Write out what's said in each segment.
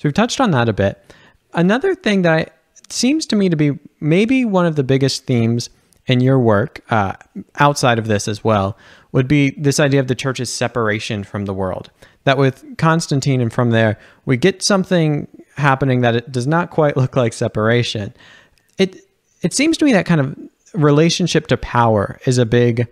So we've touched on that a bit. Another thing that I, seems to me to be maybe one of the biggest themes in your work, uh, outside of this as well, would be this idea of the church's separation from the world. That with Constantine and from there, we get something happening that it does not quite look like separation. It it seems to me that kind of relationship to power is a big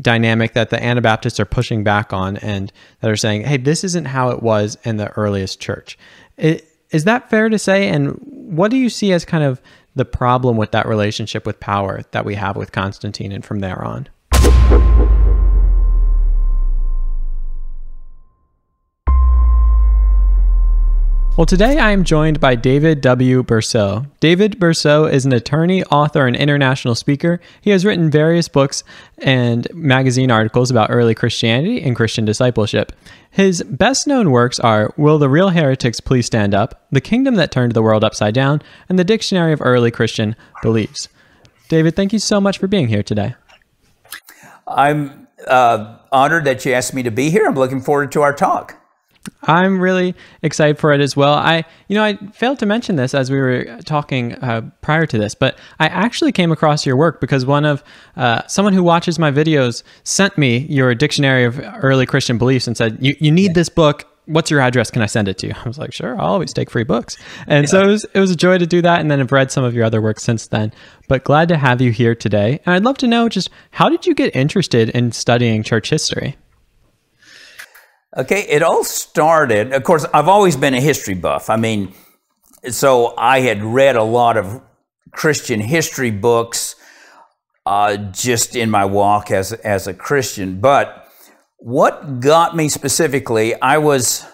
dynamic that the Anabaptists are pushing back on and that are saying, hey, this isn't how it was in the earliest church. Is that fair to say? And what do you see as kind of the problem with that relationship with power that we have with Constantine and from there on? Well, today I am joined by David W. Bercot. David Bercot is an attorney, author, and international speaker. He has written various books and magazine articles about early Christianity and Christian discipleship. His best known works are Will the Real Heretics Please Stand Up, The Kingdom That Turned the World Upside Down, and The Dictionary of Early Christian Beliefs. David, thank you so much for being here today. I'm uh, honored that you asked me to be here. I'm looking forward to our talk. I'm really excited for it as well. I, you know, I failed to mention this as we were talking uh, prior to this, but I actually came across your work because one of uh, someone who watches my videos sent me your dictionary of early Christian beliefs and said, "You, you need this book. What's your address? Can I send it to you?" I was like, "Sure, I'll always take free books." And yeah. so it was it was a joy to do that. And then I've read some of your other work since then. But glad to have you here today. And I'd love to know just how did you get interested in studying church history? Okay, it all started, of course, I've always been a history buff. I mean, so I had read a lot of Christian history books uh, just in my walk as, as a Christian. But what got me specifically, I was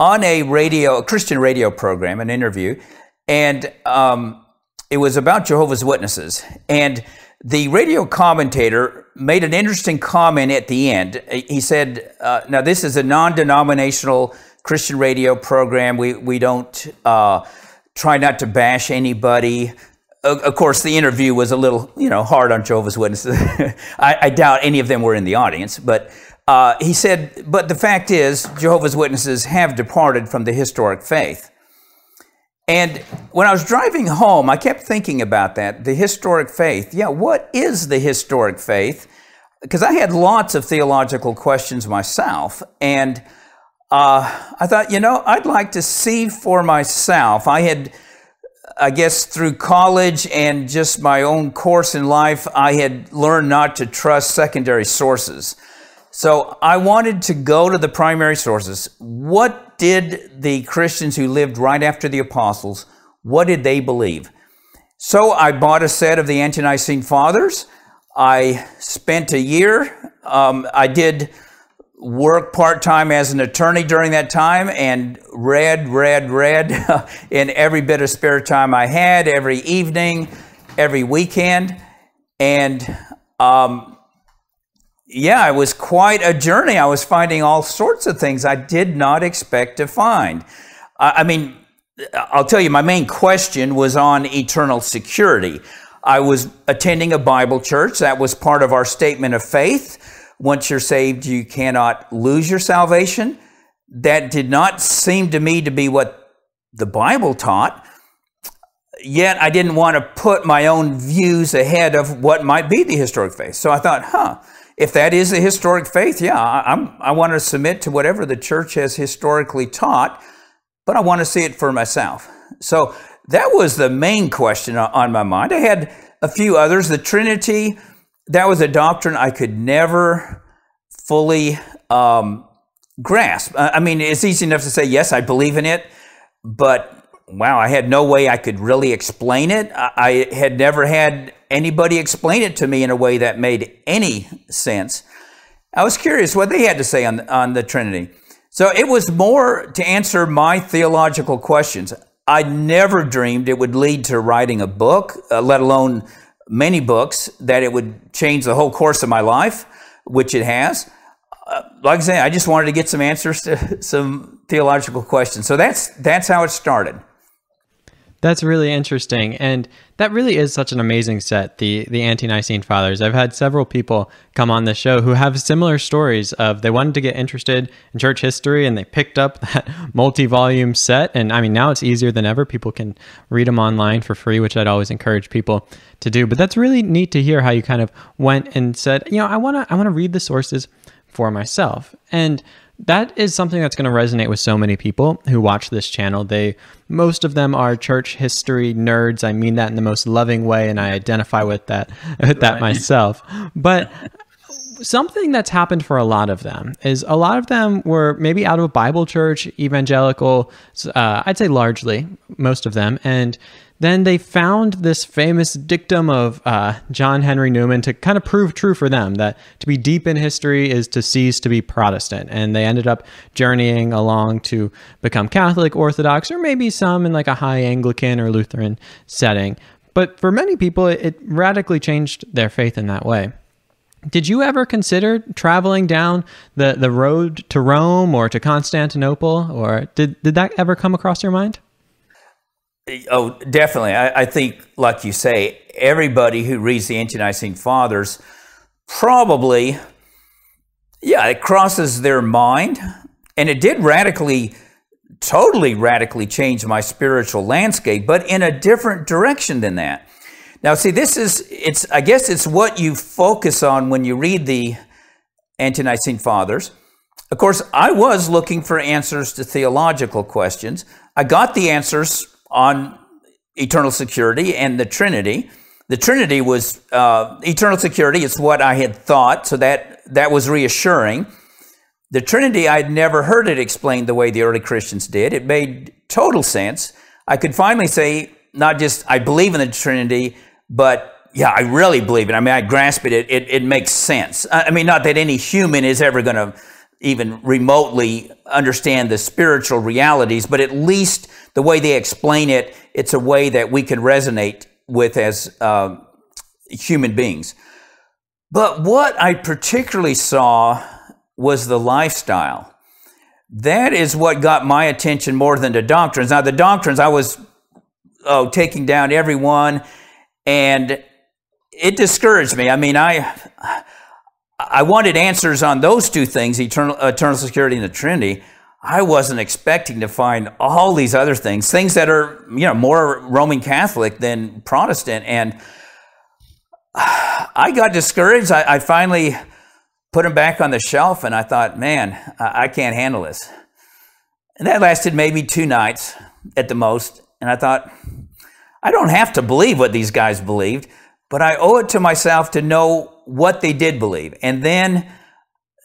on a radio, a Christian radio program, an interview, and um, it was about Jehovah's Witnesses. And the radio commentator made an interesting comment at the end. He said, uh, Now, this is a non denominational Christian radio program. We, we don't uh, try not to bash anybody. Of course, the interview was a little, you know, hard on Jehovah's Witnesses. I, I, doubt any of them were in the audience, but uh, he said, but the fact is, Jehovah's Witnesses have departed from the historic faith. And when I was driving home, I kept thinking about that the historic faith. Yeah, what is the historic faith? Because I had lots of theological questions myself. And uh, I thought, you know, I'd like to see for myself. I had, I guess, through college and just my own course in life, I had learned not to trust secondary sources. So I wanted to go to the primary sources. What did the Christians who lived right after the apostles, what did they believe? So I bought a set of the Ante-Nicene Fathers. I spent a year. Um, I did work part time as an attorney during that time and read, read, read in every bit of spare time I had, every evening, every weekend. And um, yeah, it was quite a journey. I was finding all sorts of things I did not expect to find. I mean, I'll tell you, my main question was on eternal security. I was attending a Bible church. That was part of our statement of faith. Once you're saved, you cannot lose your salvation. That did not seem to me to be what the Bible taught. Yet I didn't want to put my own views ahead of what might be the historic faith. So I thought, huh, if that is the historic faith, yeah, I'm, I want to submit to whatever the church has historically taught, but I want to see it for myself. So that was the main question on my mind. I had a few others. The Trinity, that was a doctrine I could never fully um, grasp. I mean, it's easy enough to say, yes, I believe in it, but wow, I had no way I could really explain it. I had never had anybody explain it to me in a way that made any sense. I was curious what they had to say on, on the Trinity. So it was more to answer my theological questions. I never dreamed it would lead to writing a book, uh, let alone many books, that it would change the whole course of my life, which it has. Uh, like I say, I just wanted to get some answers to some theological questions. So that's that's how it started. That's really interesting. And that really is such an amazing set, the the ante-Nicene Fathers. I've had several people come on the show who have similar stories of they wanted to get interested in church history and they picked up that multi-volume set. And I mean now it's easier than ever. People can read them online for free, which I'd always encourage people to do. But that's really neat to hear how you kind of went and said, you know, I wanna I wanna read the sources for myself. And that is something that's going to resonate with so many people who watch this channel. They most of them are church history nerds. I mean that in the most loving way and I identify with that with that myself. But something that's happened for a lot of them is a lot of them were maybe out of a Bible church, evangelical, uh, I'd say largely, most of them. And then they found this famous dictum of uh, John Henry Newman to kind of prove true for them that to be deep in history is to cease to be Protestant. And they ended up journeying along to become Catholic, Orthodox, or maybe some in like a high Anglican or Lutheran setting. But for many people, it, it radically changed their faith in that way. Did you ever consider traveling down the, the road to Rome or to Constantinople? Or did, did that ever come across your mind? Oh, definitely. I, I, think, like you say, everybody who reads the Ante-Nicene Fathers probably, yeah, it crosses their mind. And it did radically, totally radically change my spiritual landscape, but in a different direction than that. Now, see, this is, it's, I guess it's what you focus on when you read the Ante-Nicene Fathers. Of course, I was looking for answers to theological questions. I got the answers on eternal security and the Trinity. The Trinity was uh, eternal security. It's what I had thought, so that that was reassuring. The Trinity, I'd never heard it explained the way the early Christians did. It made total sense. I could finally say, not just I believe in the Trinity, but yeah, I really believe it. I mean, I grasp it. It, it, it makes sense. I mean, not that any human is ever going to even remotely understand the spiritual realities, but at least the way they explain it, it's a way that we can resonate with as uh, human beings. But what I particularly saw was the lifestyle. That is what got my attention more than the doctrines. Now, the doctrines, I was oh, taking down everyone, and it discouraged me. I mean, I I wanted answers on those two things, eternal, eternal security and the Trinity. I wasn't expecting to find all these other things, things that are, you know, more Roman Catholic than Protestant. And I got discouraged. I, I finally put them back on the shelf and I thought, man, I, I can't handle this. And that lasted maybe two nights at the most. And I thought, I don't have to believe what these guys believed, but I owe it to myself to know what they did believe. And then,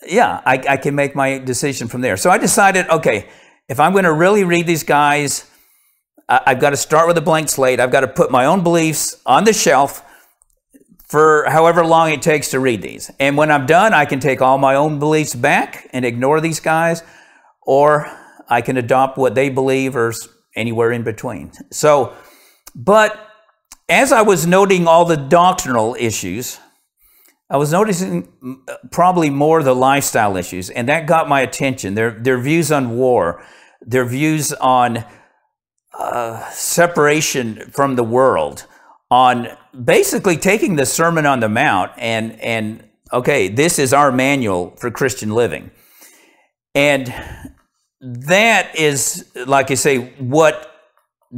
yeah, I, I can make my decision from there. So I decided, okay, if I'm going to really read these guys, I, I've got to start with a blank slate. I've got to put my own beliefs on the shelf for however long it takes to read these. And when I'm done, I can take all my own beliefs back and ignore these guys, or I can adopt what they believe or anywhere in between. So, but as I was noting all the doctrinal issues, I was noticing uh, probably more the lifestyle issues, and that got my attention. Their their views on war, their views on uh, separation from the world, on basically taking the Sermon on the Mount and and okay, this is our manual for Christian living, and that is like I say what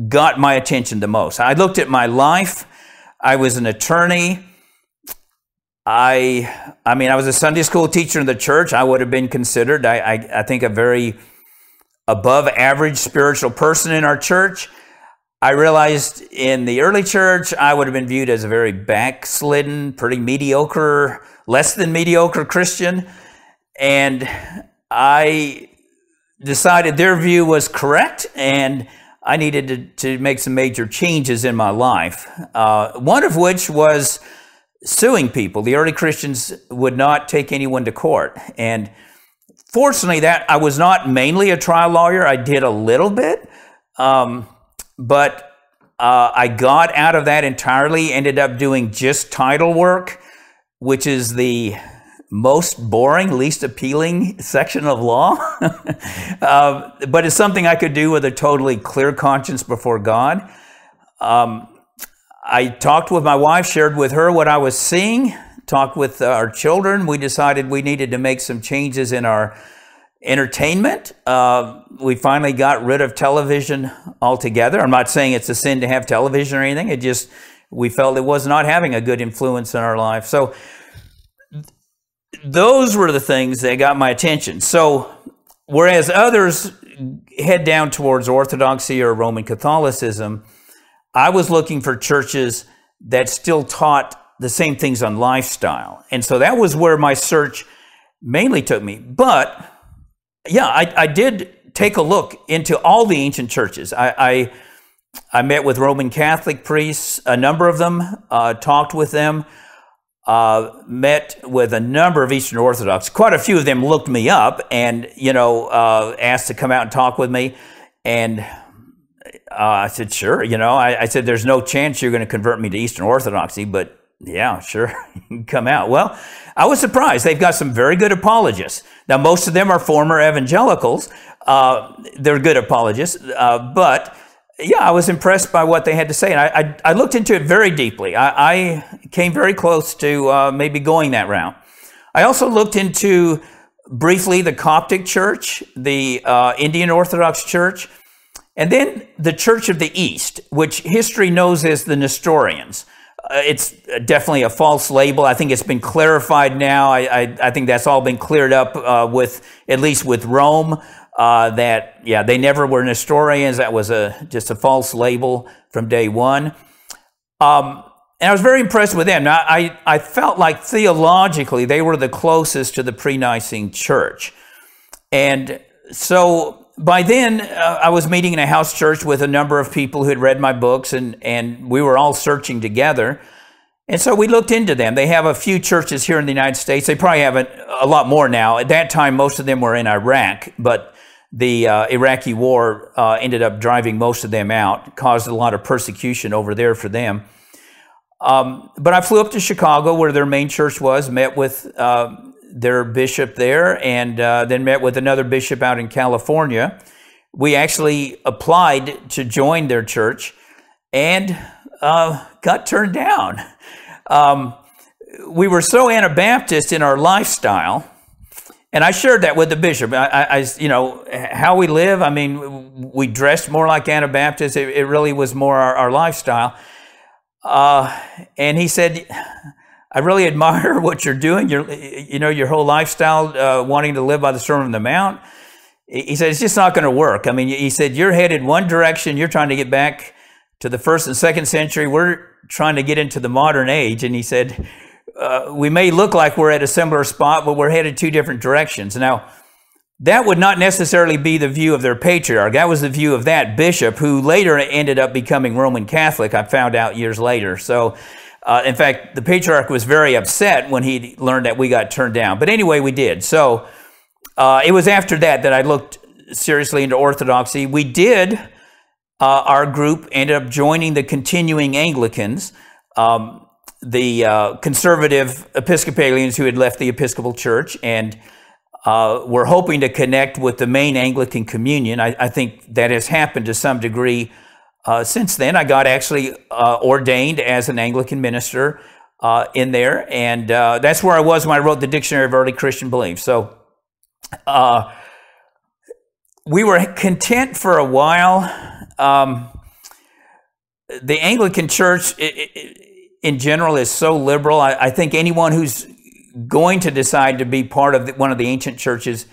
got my attention the most. I looked at my life. I was an attorney. I, I mean, I was a Sunday school teacher in the church. I would have been considered, I, I, I think, a very above average spiritual person in our church. I realized in the early church, I would have been viewed as a very backslidden, pretty mediocre, less than mediocre Christian. And I decided their view was correct and I needed to, to make some major changes in my life. Uh, one of which was suing people. The early Christians would not take anyone to court. And fortunately, that I was not mainly a trial lawyer. I did a little bit, um, but uh, I got out of that entirely. Ended up doing just title work, which is the most boring, least appealing section of law. uh, but it's something I could do with a totally clear conscience before God. um, I talked with my wife, shared with her what I was seeing, talked with our children. We decided we needed to make some changes in our entertainment. Uh, we finally got rid of television altogether. I'm not saying it's a sin to have television or anything. It just, we felt it was not having a good influence in our life. So, those were the things that got my attention. So, whereas others head down towards Orthodoxy or Roman Catholicism, I was looking for churches that still taught the same things on lifestyle. And so that was where my search mainly took me. But yeah, I, I did take a look into all the ancient churches. I, I, I met with Roman Catholic priests, a number of them, uh, talked with them, uh, met with a number of Eastern Orthodox. Quite a few of them looked me up and, you know, uh, asked to come out and talk with me. And uh, I said, sure. You know, I, I said, there's no chance you're going to convert me to Eastern Orthodoxy, but yeah, sure, come out. Well, I was surprised. They've got some very good apologists. Now, most of them are former evangelicals. Uh, they're good apologists, uh, but yeah, I was impressed by what they had to say, and I, I, I looked into it very deeply. I, I came very close to uh, maybe going that route. I also looked into briefly the Coptic Church, the uh, Indian Orthodox Church, and then the Church of the East, which history knows as the Nestorians. Uh, it's definitely a false label. I think it's been clarified now. I, I, I think that's all been cleared up uh, with, at least with Rome, uh, that, yeah, they never were Nestorians. That was a, just a false label from day one. Um, and I was very impressed with them. Now, I, I felt like theologically they were the closest to the pre Nicene church. And so by then, uh, I was meeting in a house church with a number of people who had read my books, and, and we were all searching together. And so we looked into them. They have a few churches here in the United States. They probably have a, a lot more now. At that time, most of them were in Iraq, but the uh, Iraqi war uh, ended up driving most of them out, caused a lot of persecution over there for them. Um, but I flew up to Chicago, where their main church was, met with uh, their bishop there, and uh, then met with another bishop out in California. We actually applied to join their church and uh, got turned down. Um, we were so Anabaptist in our lifestyle, and I shared that with the bishop. I, I, you know, how we live. I mean, we dressed more like Anabaptists. It, it really was more our, our lifestyle. Uh, and he said, I really admire what you're doing. Your, you know, your whole lifestyle, uh, wanting to live by the Sermon on the Mount. He said it's just not going to work. I mean, he said you're headed one direction. You're trying to get back to the first and second century. We're trying to get into the modern age. And he said uh, we may look like we're at a similar spot, but we're headed two different directions. Now, that would not necessarily be the view of their patriarch. That was the view of that bishop, who later ended up becoming Roman Catholic. I found out years later. So uh, in fact, the patriarch was very upset when he learned that we got turned down. But anyway, we did. So uh, it was after that that I looked seriously into Orthodoxy. We did, uh, our group ended up joining the continuing Anglicans, um, the uh, conservative Episcopalians who had left the Episcopal Church and uh, were hoping to connect with the main Anglican communion. I, I think that has happened to some degree uh, since then, I got actually uh, ordained as an Anglican minister uh, in there, and uh, that's where I was when I wrote the Dictionary of Early Christian Belief. So uh, we were content for a while. Um, the Anglican Church, in general, is so liberal. I, I, think anyone who's going to decide to be part of the, one of the ancient churches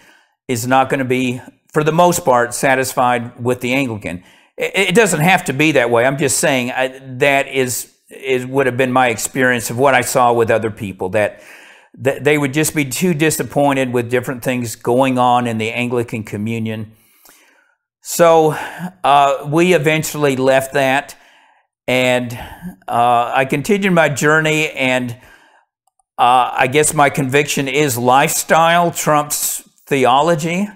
is not going to be, for the most part, satisfied with the Anglican. It doesn't have to be that way. I'm just saying I, that is is would have been my experience of what I saw with other people that that they would just be too disappointed with different things going on in the Anglican Communion. So uh, we eventually left that, and uh, I continued my journey. And uh, I guess my conviction is lifestyle trumps theology,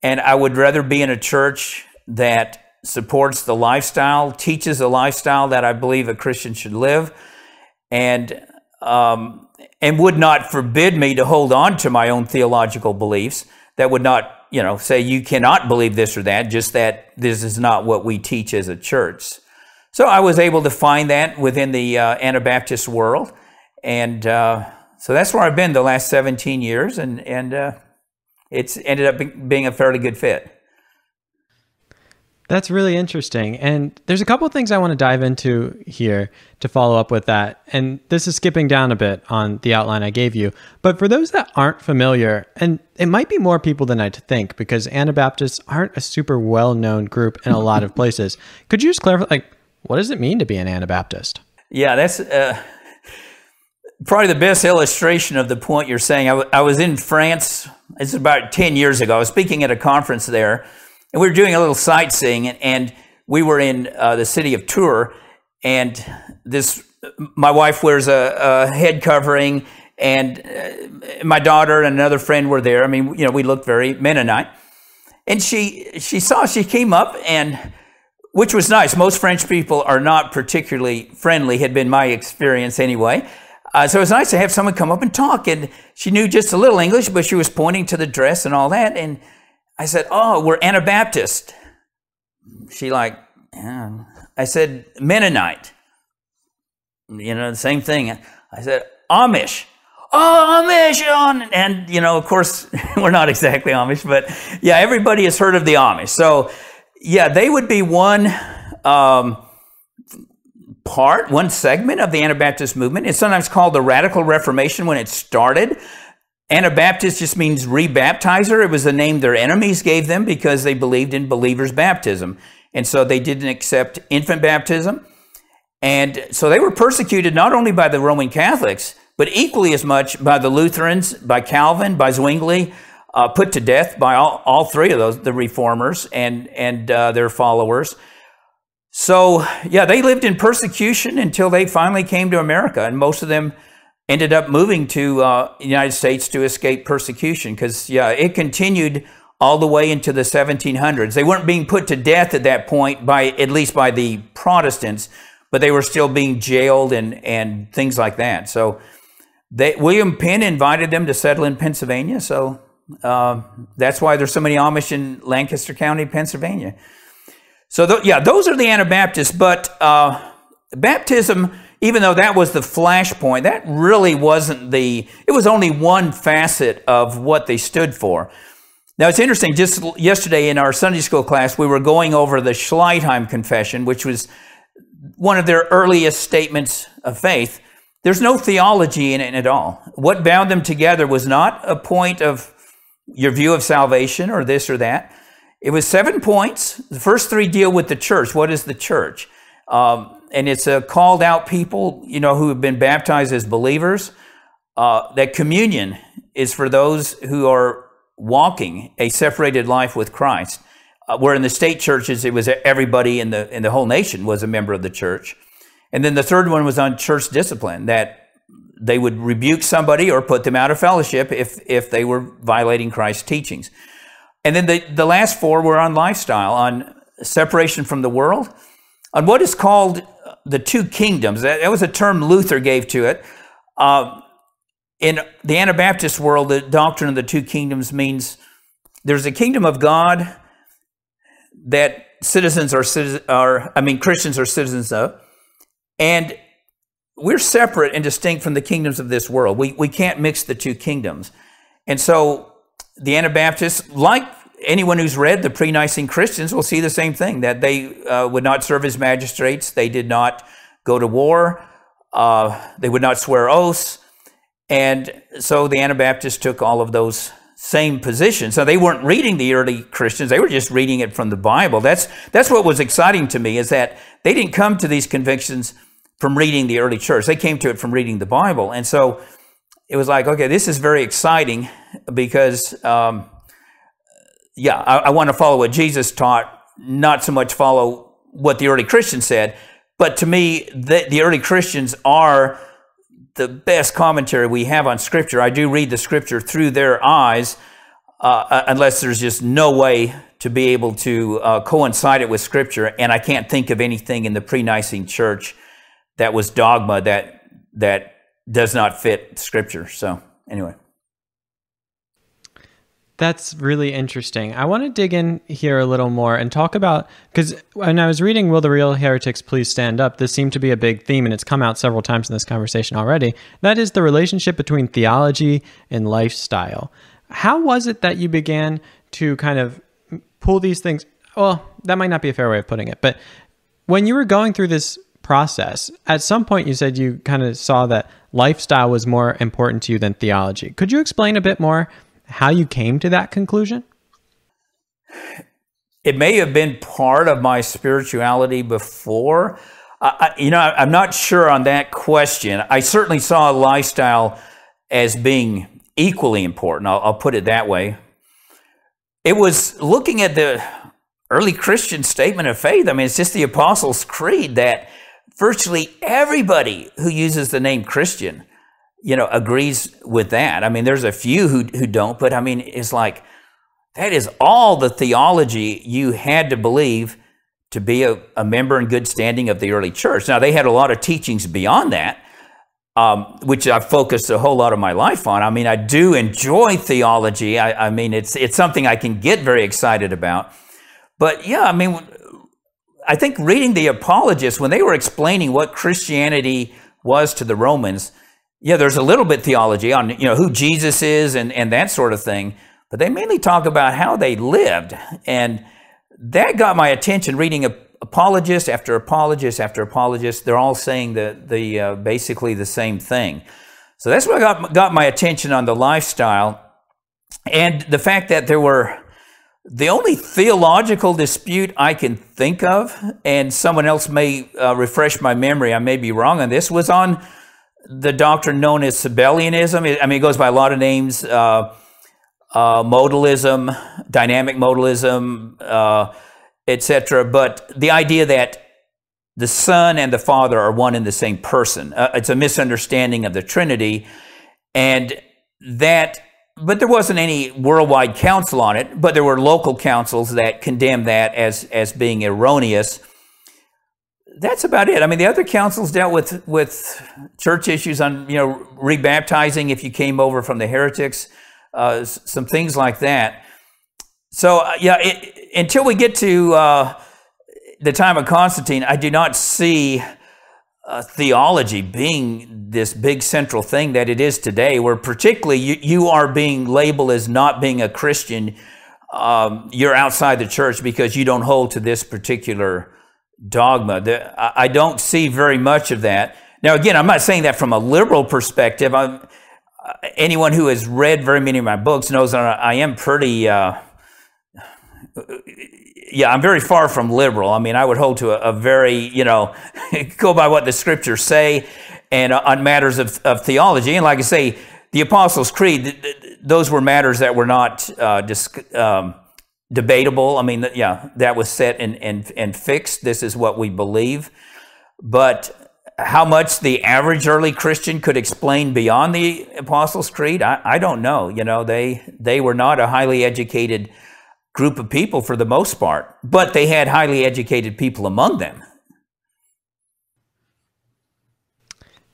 and I would rather be in a church that supports the lifestyle, teaches a lifestyle that I believe a Christian should live, and um, and would not forbid me to hold on to my own theological beliefs. That would not, you know, say you cannot believe this or that. Just that this is not what we teach as a church. So I was able to find that within the uh, Anabaptist world. And uh, so that's where I've been the last 17 years. And, and uh, it's ended up being a fairly good fit. That's really interesting. And there's a couple things I want to dive into here to follow up with that. And this is skipping down a bit on the outline I gave you. But for those that aren't familiar, and it might be more people than I think because Anabaptists aren't a super well known group in a lot of places. Could you just clarify, like, what does it mean to be an Anabaptist? Yeah, that's uh, probably the best illustration of the point you're saying. I, w- I was in France, it's about 10 years ago. I was speaking at a conference there and we were doing a little sightseeing, and, and we were in uh, the city of Tours, and this my wife wears a, a head covering, and uh, my daughter and another friend were there. I mean, you know, we looked very Mennonite, and she she saw she came up and. Which was nice. Most French people are not particularly friendly, had been my experience anyway. Uh, so it was nice to have someone come up and talk. And she knew just a little English, but she was pointing to the dress and all that. And I said, Oh, we're Anabaptist. She like, yeah. I said, Mennonite. You know, the same thing. I said, Amish. Oh, Amish. And, you know, of course, we're not exactly Amish, but yeah, everybody has heard of the Amish. So, yeah, they would be one um, part, one segment of the Anabaptist movement. It's sometimes called the Radical Reformation when it started. Anabaptist just means rebaptizer. It was the name their enemies gave them because they believed in believers' baptism. And so they didn't accept infant baptism. And so they were persecuted not only by the Roman Catholics, but equally as much by the Lutherans, by Calvin, by Zwingli, uh, put to death by all, all three of those, the reformers and, and uh, their followers. So, yeah, they lived in persecution until they finally came to America. And most of them ended up moving to uh, the United States to escape persecution because, yeah, it continued all the way into the 1700s. They weren't being put to death at that point by, at least by the Protestants, but they were still being jailed and, and things like that. So they, William Penn invited them to settle in Pennsylvania. So uh, that's why there's so many Amish in Lancaster County, Pennsylvania. So th- yeah, those are the Anabaptists, but uh, baptism even though that was the flashpoint, that really wasn't the, it was only one facet of what they stood for. Now it's interesting, just yesterday in our Sunday school class, we were going over the Schleitheim Confession, which was one of their earliest statements of faith. There's no theology in it at all. What bound them together was not a point of your view of salvation or this or that. It was seven points. The first three deal with the church. What is the church? Um, and it's a called out people, you know, who have been baptized as believers. Uh, that communion is for those who are walking a separated life with Christ. Uh, where in the state churches, it was everybody in the in the whole nation was a member of the church. And then the third one was on church discipline that they would rebuke somebody or put them out of fellowship if if they were violating Christ's teachings. And then the, the last four were on lifestyle, on separation from the world, on what is called the two kingdoms. That, that was a term Luther gave to it. Uh, in the Anabaptist world, the doctrine of the two kingdoms means there's a kingdom of God that citizens are, are I mean, Christians are citizens of, and we're separate and distinct from the kingdoms of this world. We, we can't mix the two kingdoms. And so the Anabaptists, like anyone who's read the pre-Nicene Christians will see the same thing that they uh, would not serve as magistrates, they did not go to war, uh, they would not swear oaths, and so the Anabaptists took all of those same positions. So they weren't reading the early Christians; they were just reading it from the Bible. That's that's what was exciting to me is that they didn't come to these convictions from reading the early church; they came to it from reading the Bible, and so. It was like, okay, this is very exciting because um, yeah, I, I want to follow what Jesus taught, not so much follow what the early Christians said. But to me, the, the early Christians are the best commentary we have on Scripture. I do read the Scripture through their eyes, uh, uh unless there's just no way to be able to uh, coincide it with Scripture. And I can't think of anything in the pre-Nicene Church that was dogma that that does not fit Scripture. So anyway. That's really interesting. I want to dig in here a little more and talk about because when I was reading Will the Real Heretics Please Stand Up, this seemed to be a big theme and it's come out several times in this conversation already. That is the relationship between theology and lifestyle. How was it that you began to kind of pull these things? Well, that might not be a fair way of putting it, but when you were going through this process, at some point you said you kind of saw that lifestyle was more important to you than theology. Could you explain a bit more how you came to that conclusion? It may have been part of my spirituality before. Uh, you know, I'm not sure on that question. I certainly saw lifestyle as being equally important. I'll, I'll put it that way. It was looking at the early Christian statement of faith. I mean, it's just the Apostles' Creed that virtually everybody who uses the name Christian you know, agrees with that. I mean, there's a few who, who don't, but I mean, it's like that is all the theology you had to believe to be a, a member in good standing of the early church. Now, they had a lot of teachings beyond that, um, which I've focused a whole lot of my life on. I mean, I do enjoy theology. I, I mean, it's, it's something I can get very excited about. But yeah, I mean, I think reading the apologists, when they were explaining what Christianity was to the Romans, yeah, there's a little bit theology on you know who Jesus is and, and that sort of thing, but they mainly talk about how they lived. And that got my attention reading apologist after apologist after apologist. They're all saying the, the uh, basically the same thing. So that's what got, got my attention on the lifestyle. And the fact that there were the only theological dispute I can think of, and someone else may uh, refresh my memory, I may be wrong on this, was on the doctrine known as Sabellianism. I mean, it goes by a lot of names uh, uh, modalism, dynamic modalism, uh, etc. But the idea that the Son and the Father are one and the same person. Uh, it's a misunderstanding of the Trinity. And that, but there wasn't any worldwide council on it, but there were local councils that condemned that as, as being erroneous that's about it. I mean, the other councils dealt with with church issues on you know rebaptizing if you came over from the heretics, uh, some things like that. So uh, yeah, it, until we get to uh, the time of Constantine, I do not see uh, theology being this big central thing that it is today. Where particularly you, you are being labeled as not being a Christian. Um, you're outside the church because you don't hold to this particular dogma. I don't see very much of that. Now, again, I'm not saying that from a liberal perspective. I'm, uh, anyone who has read very many of my books knows that I am pretty, uh, yeah, I'm very far from liberal. I mean, I would hold to a, a very, you know, go by what the scriptures say and uh, on matters of, of theology. And like I say, the Apostles' Creed, those were matters that were not uh, um, debatable. I mean, yeah, that was set and, and, and fixed. This is what we believe. But how much the average early Christian could explain beyond the Apostles' Creed, I, I don't know. You know, they, they were not a highly educated group of people for the most part, but they had highly educated people among them.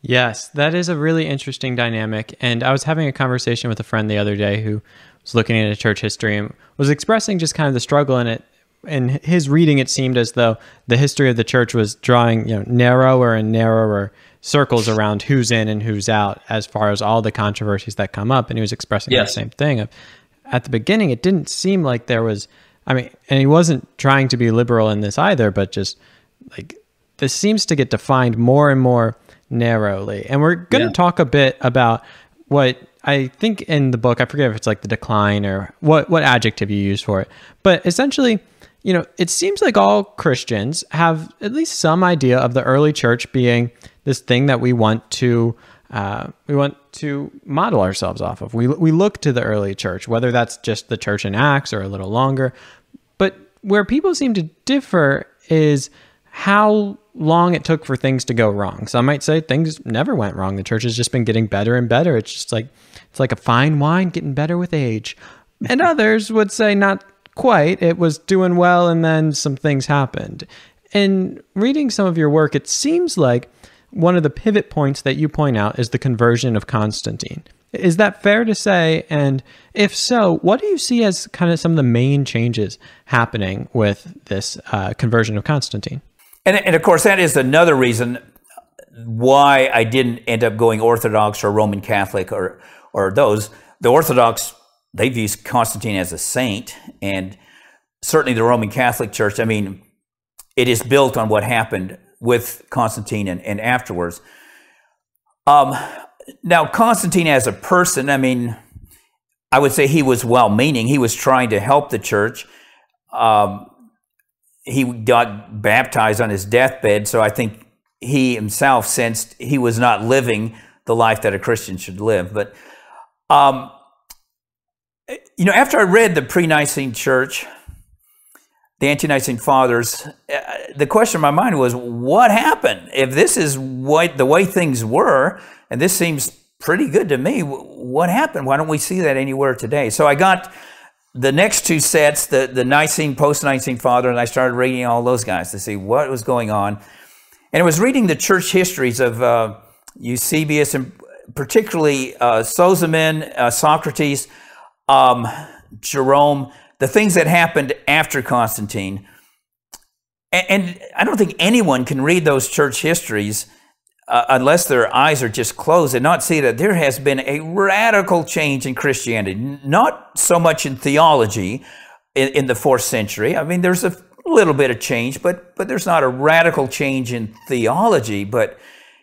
Yes, that is a really interesting dynamic. And I was having a conversation with a friend the other day who was looking at a church history and was expressing just kind of the struggle in it. In his reading, it seemed as though the history of the church was drawing, you know, narrower and narrower circles around who's in and who's out as far as all the controversies that come up. And he was expressing yes. the same thing of at the beginning, it didn't seem like there was, I mean, and he wasn't trying to be liberal in this either, but just like this seems to get defined more and more narrowly. And we're going to yeah. talk a bit about what I think in the book, I forget if it's like the decline or what what adjective you use for it, but essentially, you know, it seems like all Christians have at least some idea of the early church being this thing that we want to uh, we want to model ourselves off of. We we look to the early church, whether that's just the church in Acts or a little longer. But where people seem to differ is how long it took for things to go wrong. Some might say things never went wrong. The church has just been getting better and better. It's just like it's like a fine wine getting better with age. And others would say not quite. It was doing well and then some things happened. In reading some of your work, it seems like one of the pivot points that you point out is the conversion of Constantine. Is that fair to say? And if so, what do you see as kind of some of the main changes happening with this uh, conversion of Constantine? And, and of course, that is another reason why I didn't end up going Orthodox or Roman Catholic or or those. The Orthodox they view Constantine as a saint, and certainly the Roman Catholic Church. I mean, it is built on what happened with Constantine and, and afterwards. Um, now, Constantine as a person, I mean, I would say he was well meaning. He was trying to help the church. Um, he got baptized on his deathbed, so I think he himself sensed he was not living the life that a Christian should live. But, um, you know, after I read the pre Nicene church, the ante Nicene fathers, uh, the question in my mind was what happened? If this is what the way things were, and this seems pretty good to me. What happened? Why don't we see that anywhere today? So I got the next two sets, the, the Nicene, post Nicene Father, and I started reading all those guys to see what was going on. And I was reading the church histories of uh, Eusebius and particularly uh, Sozomen, uh, Socrates, um, Jerome, the things that happened after Constantine. And, and I don't think anyone can read those church histories uh, unless their eyes are just closed and not see that there has been a radical change in Christianity, not so much in theology in, in, the fourth century. I mean, there's a little bit of change, but but there's not a radical change in theology. But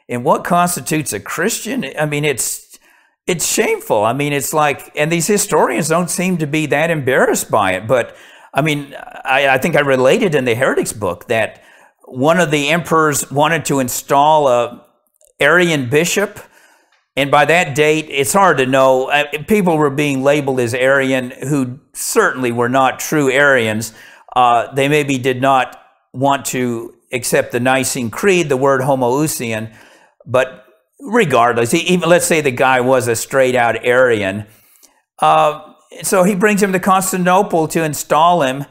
in what constitutes a Christian, I mean, it's it's shameful. I mean, it's like, and these historians don't seem to be that embarrassed by it. But I mean, I, I think I related in the Heretics book that one of the emperors wanted to install a Arian bishop. And by that date, it's hard to know. Uh, people were being labeled as Arian who certainly were not true Arians. Uh, they maybe did not want to accept the Nicene Creed, the word homoousian, but regardless, even let's say the guy was a straight out Arian. Uh, so he brings him to Constantinople to install him,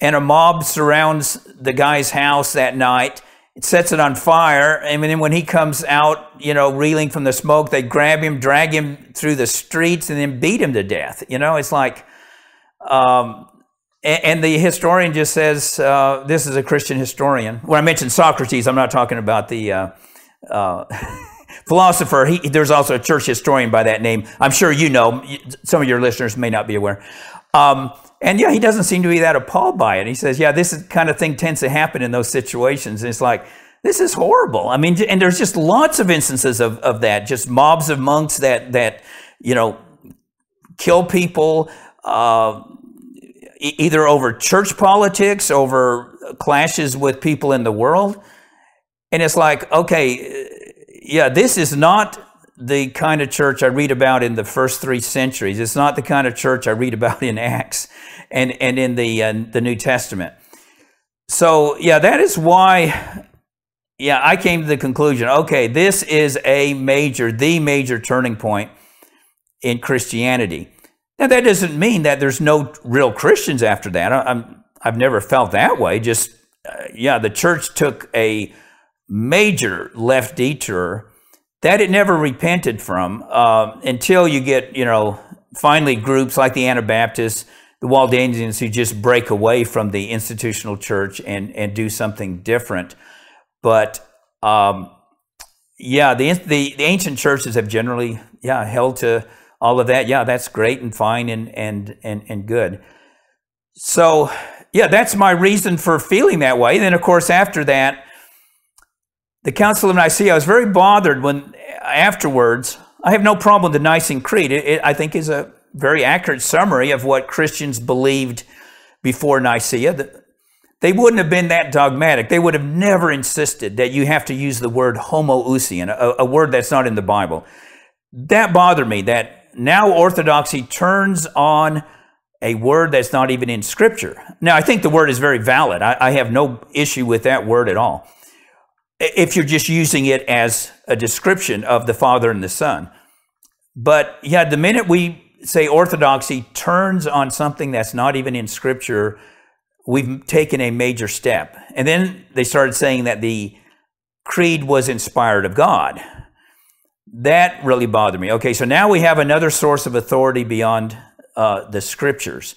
and a mob surrounds the guy's house that night it sets it on fire. And then when he comes out, you know, reeling from the smoke, they grab him, drag him through the streets, and then beat him to death. You know, it's like, um, and, the historian just says, uh, this is a Christian historian. When I mentioned Socrates, I'm not talking about the uh, uh, philosopher. He, there's also a church historian by that name. I'm sure you know. Some of your listeners may not be aware. Um, and yeah, he doesn't seem to be that appalled by it. He says, yeah, this kind of thing tends to happen in those situations. And it's like, this is horrible. I mean, and there's just lots of instances of, of that, just mobs of monks that, that, you know, kill people, uh, either over church politics, over clashes with people in the world. And it's like, okay, yeah, this is not the kind of church I read about in the first three centuries. It's not the kind of church I read about in Acts and, and in the, uh, the New Testament. So, yeah, that is why, yeah, I came to the conclusion okay, this is a major, the major turning point in Christianity. Now, that doesn't mean that there's no real Christians after that. I, I've never felt that way. Just, uh, yeah, the church took a major left detour that it never repented from uh, until you get, you know, finally groups like the Anabaptists, the Waldensians who just break away from the institutional church and, and do something different. But um, yeah, the, the, the ancient churches have generally, yeah, held to all of that. Yeah, that's great and fine and, and, and, and good. So, yeah, that's my reason for feeling that way. Then, of course, after that, the Council of Nicaea, I was very bothered when afterwards, I have no problem with the Nicene Creed. It, it, I think is a very accurate summary of what Christians believed before Nicaea. They wouldn't have been that dogmatic. They would have never insisted that you have to use the word homoousian, a, a word that's not in the Bible. That bothered me that now orthodoxy turns on a word that's not even in Scripture. Now, I think the word is very valid. I, I have no issue with that word at all if you're just using it as a description of the Father and the Son. But yeah, the minute we say orthodoxy turns on something that's not even in Scripture, we've taken a major step. And then they started saying that the creed was inspired of God. that really bothered me. Okay, so now we have another source of authority beyond uh, the scriptures.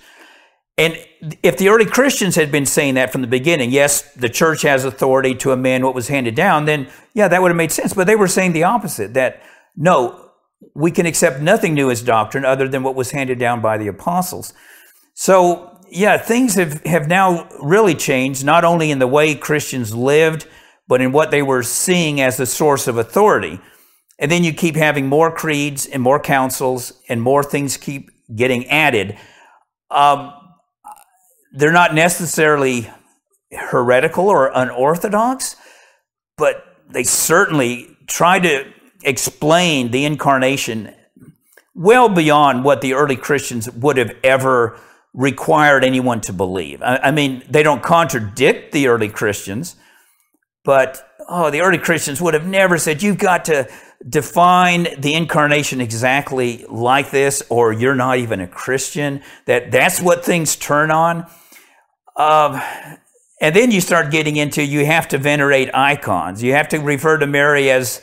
And if the early Christians had been saying that from the beginning, yes, the church has authority to amend what was handed down, then yeah, that would have made sense. But they were saying the opposite that no, we can accept nothing new as doctrine other than what was handed down by the apostles. So, yeah, things have, have now really changed, not only in the way Christians lived, but in what they were seeing as the source of authority. And then you keep having more creeds and more councils, and more things keep getting added. Um, they're not necessarily heretical or unorthodox, but they certainly try to explain the incarnation well beyond what the early Christians would have ever required anyone to believe. I, I mean, they don't contradict the early Christians, but oh, the early Christians would have never said, you've got to define the incarnation exactly like this, or you're not even a Christian. That that's what things turn on. Um, and then you start getting into you have to venerate icons. You have to refer to Mary as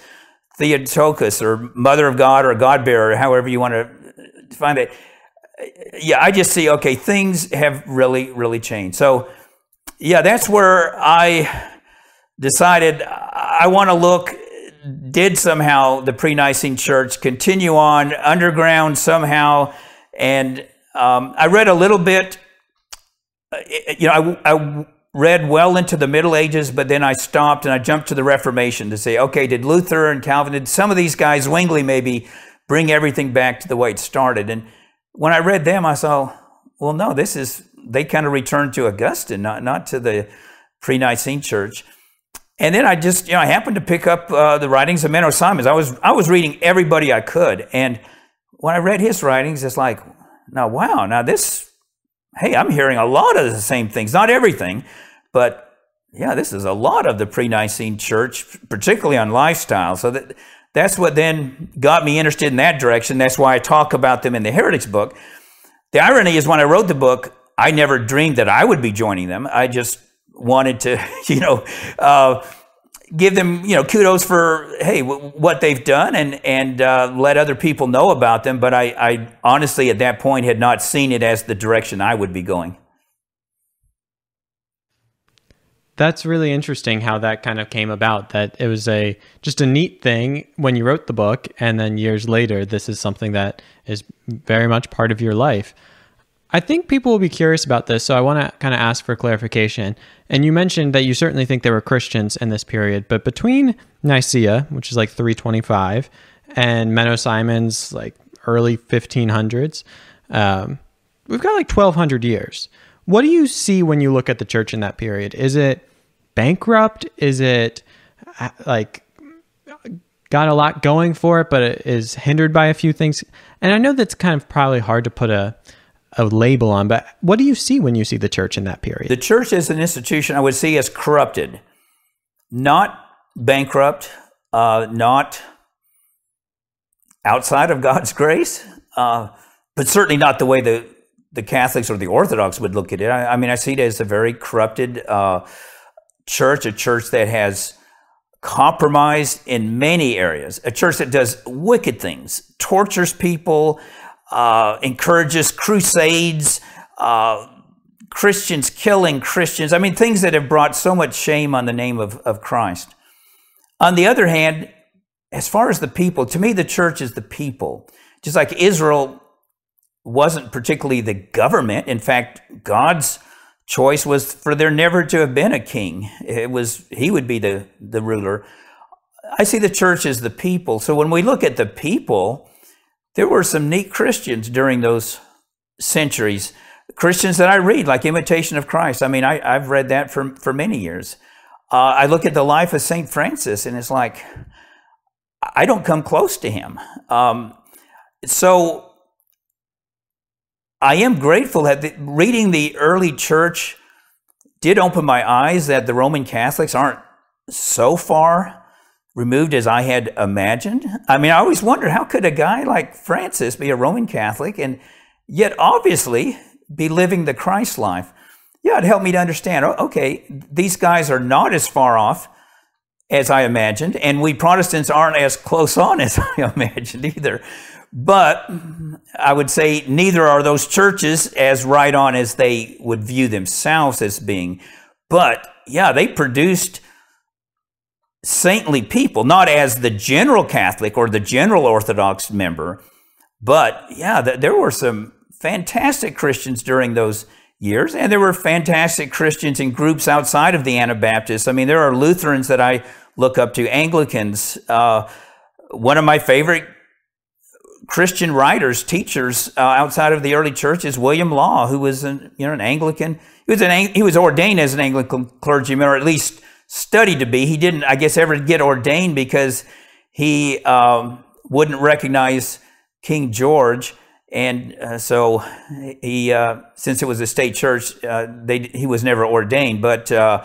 Theotokos or Mother of God or God bearer, however you want to find it. Yeah, I just see, okay, things have really, really changed. So, yeah, that's where I decided I want to look. Did somehow the pre Nicene church continue on underground somehow? And um, I read a little bit you know, I, I read well into the Middle Ages, but then I stopped and I jumped to the Reformation to say, okay, did Luther and Calvin, did some of these guys, Zwingli maybe, bring everything back to the way it started? And when I read them, I saw, well, no, this is, they kind of returned to Augustine, not, not to the pre Nicene church. And then I just, you know, I happened to pick up uh, the writings of Menno Simons. I was, I was reading everybody I could. And when I read his writings, it's like, now, wow, now this, hey, I'm hearing a lot of the same things, not everything, but yeah, this is a lot of the pre-Nicene church, particularly on lifestyle. So that that's what then got me interested in that direction. That's why I talk about them in the Heretics book. The irony is when I wrote the book, I never dreamed that I would be joining them. I just wanted to, you know, uh, give them you know kudos for hey w- what they've done and and uh, let other people know about them. But I, I honestly at that point had not seen it as the direction i would be going. That's really interesting how that kind of came about that it was a just a neat thing when you wrote the book and then years later this is something that is very much part of your life I think people will be curious about this, so I want to kind of ask for clarification. And you mentioned that you certainly think there were Christians in this period, but between Nicaea, which is like 325, and Menno Simons, like early 1500s, um, we've got like 1200 years. What do you see when you look at the church in that period? Is it bankrupt? Is it uh, like got a lot going for it, but it is hindered by a few things? And I know that's kind of probably hard to put a a label on, but what do you see when you see the church in that period? The church as an institution, I would see as corrupted, not bankrupt, uh, not outside of God's grace, uh, but certainly not the way the the Catholics or the Orthodox would look at it. I, I mean, I see it as a very corrupted uh, church, a church that has compromised in many areas, a church that does wicked things, tortures people, uh, encourages crusades, uh, Christians killing Christians. I mean, things that have brought so much shame on the name of, of Christ. On the other hand, as far as the people, to me, the church is the people. Just like Israel wasn't particularly the government. In fact, God's choice was for there never to have been a king. It was he would be the, the ruler. I see the church as the people. So when we look at the people, there were some neat Christians during those centuries. Christians that I read, like Imitation of Christ. I mean, I, have read that for, for many years. Uh, I look at the life of St. Francis, and it's like, I don't come close to him. Um, so I am grateful that the, reading the early church did open my eyes that the Roman Catholics aren't so far removed as I had imagined. I mean, I always wondered how could a guy like Francis be a Roman Catholic and yet obviously be living the Christ life? Yeah, it helped me to understand. Oh, okay, these guys are not as far off as I imagined, and we Protestants aren't as close on as I imagined either. But I would say neither are those churches as right on as they would view themselves as being. But yeah, they produced saintly people, not as the general Catholic or the general Orthodox member, but yeah, there were some fantastic Christians during those years, and there were fantastic Christians in groups outside of the Anabaptists. I mean, there are Lutherans that I look up to, Anglicans. Uh, one of my favorite Christian writers, teachers uh, outside of the early church is William Law, who was an, you know, an Anglican. He was, an, he was ordained as an Anglican clergyman, or at least studied to be. He didn't, I guess, ever get ordained because he um, wouldn't recognize King George. And uh, so he, uh, since it was a state church, uh, they, he was never ordained. But uh,